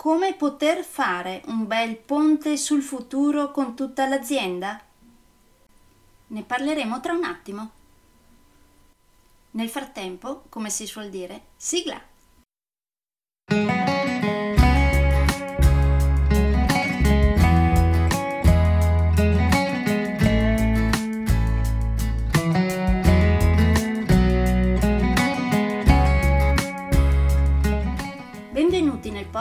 Come poter fare un bel ponte sul futuro con tutta l'azienda? Ne parleremo tra un attimo. Nel frattempo, come si suol dire, sigla!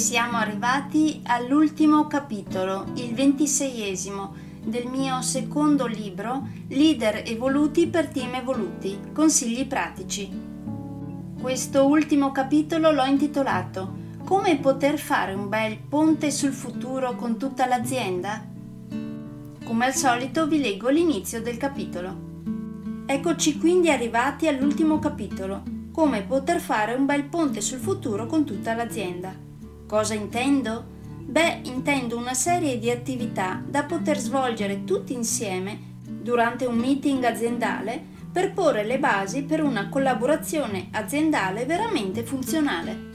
Siamo arrivati all'ultimo capitolo, il ventiseiesimo, del mio secondo libro Leader evoluti per team evoluti, consigli pratici. Questo ultimo capitolo l'ho intitolato Come poter fare un bel ponte sul futuro con tutta l'azienda? Come al solito vi leggo l'inizio del capitolo. Eccoci quindi arrivati all'ultimo capitolo, come poter fare un bel ponte sul futuro con tutta l'azienda. Cosa intendo? Beh, intendo una serie di attività da poter svolgere tutti insieme durante un meeting aziendale per porre le basi per una collaborazione aziendale veramente funzionale.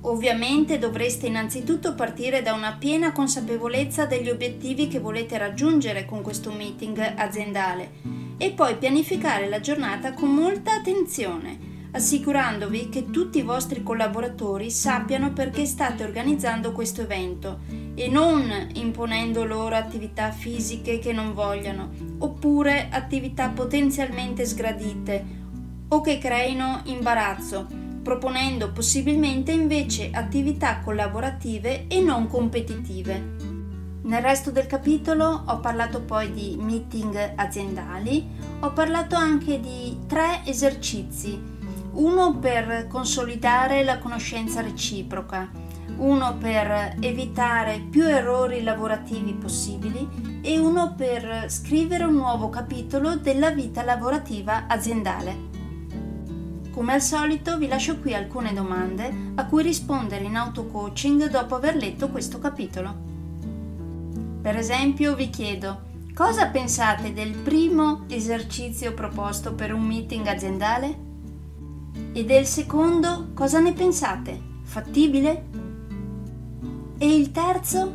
Ovviamente dovreste innanzitutto partire da una piena consapevolezza degli obiettivi che volete raggiungere con questo meeting aziendale e poi pianificare la giornata con molta attenzione assicurandovi che tutti i vostri collaboratori sappiano perché state organizzando questo evento e non imponendo loro attività fisiche che non vogliano, oppure attività potenzialmente sgradite o che creino imbarazzo, proponendo possibilmente invece attività collaborative e non competitive. Nel resto del capitolo ho parlato poi di meeting aziendali, ho parlato anche di tre esercizi uno per consolidare la conoscenza reciproca, uno per evitare più errori lavorativi possibili e uno per scrivere un nuovo capitolo della vita lavorativa aziendale. Come al solito vi lascio qui alcune domande a cui rispondere in auto-coaching dopo aver letto questo capitolo. Per esempio vi chiedo cosa pensate del primo esercizio proposto per un meeting aziendale? E del secondo cosa ne pensate? Fattibile? E il terzo?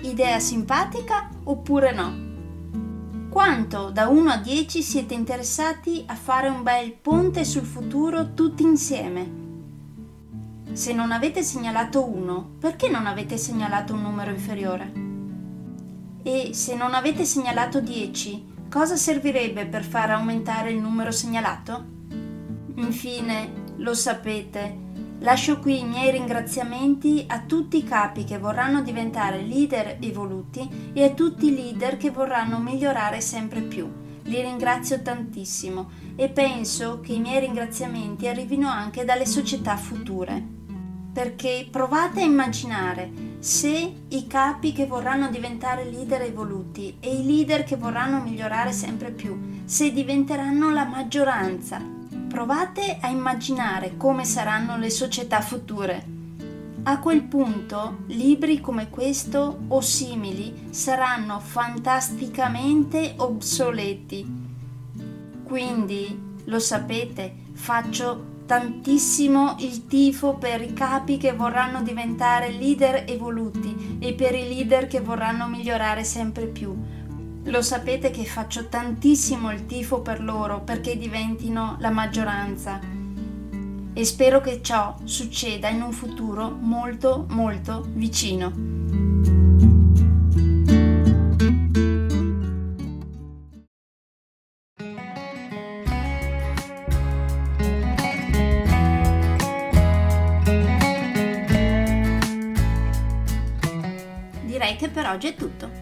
Idea simpatica oppure no? Quanto da 1 a 10 siete interessati a fare un bel ponte sul futuro tutti insieme? Se non avete segnalato 1, perché non avete segnalato un numero inferiore? E se non avete segnalato 10, cosa servirebbe per far aumentare il numero segnalato? Infine, lo sapete, lascio qui i miei ringraziamenti a tutti i capi che vorranno diventare leader evoluti e a tutti i leader che vorranno migliorare sempre più. Li ringrazio tantissimo e penso che i miei ringraziamenti arrivino anche dalle società future. Perché provate a immaginare se i capi che vorranno diventare leader evoluti e i leader che vorranno migliorare sempre più, se diventeranno la maggioranza Provate a immaginare come saranno le società future. A quel punto libri come questo o simili saranno fantasticamente obsoleti. Quindi, lo sapete, faccio tantissimo il tifo per i capi che vorranno diventare leader evoluti e per i leader che vorranno migliorare sempre più. Lo sapete che faccio tantissimo il tifo per loro perché diventino la maggioranza e spero che ciò succeda in un futuro molto molto vicino. direi che per oggi è tutto.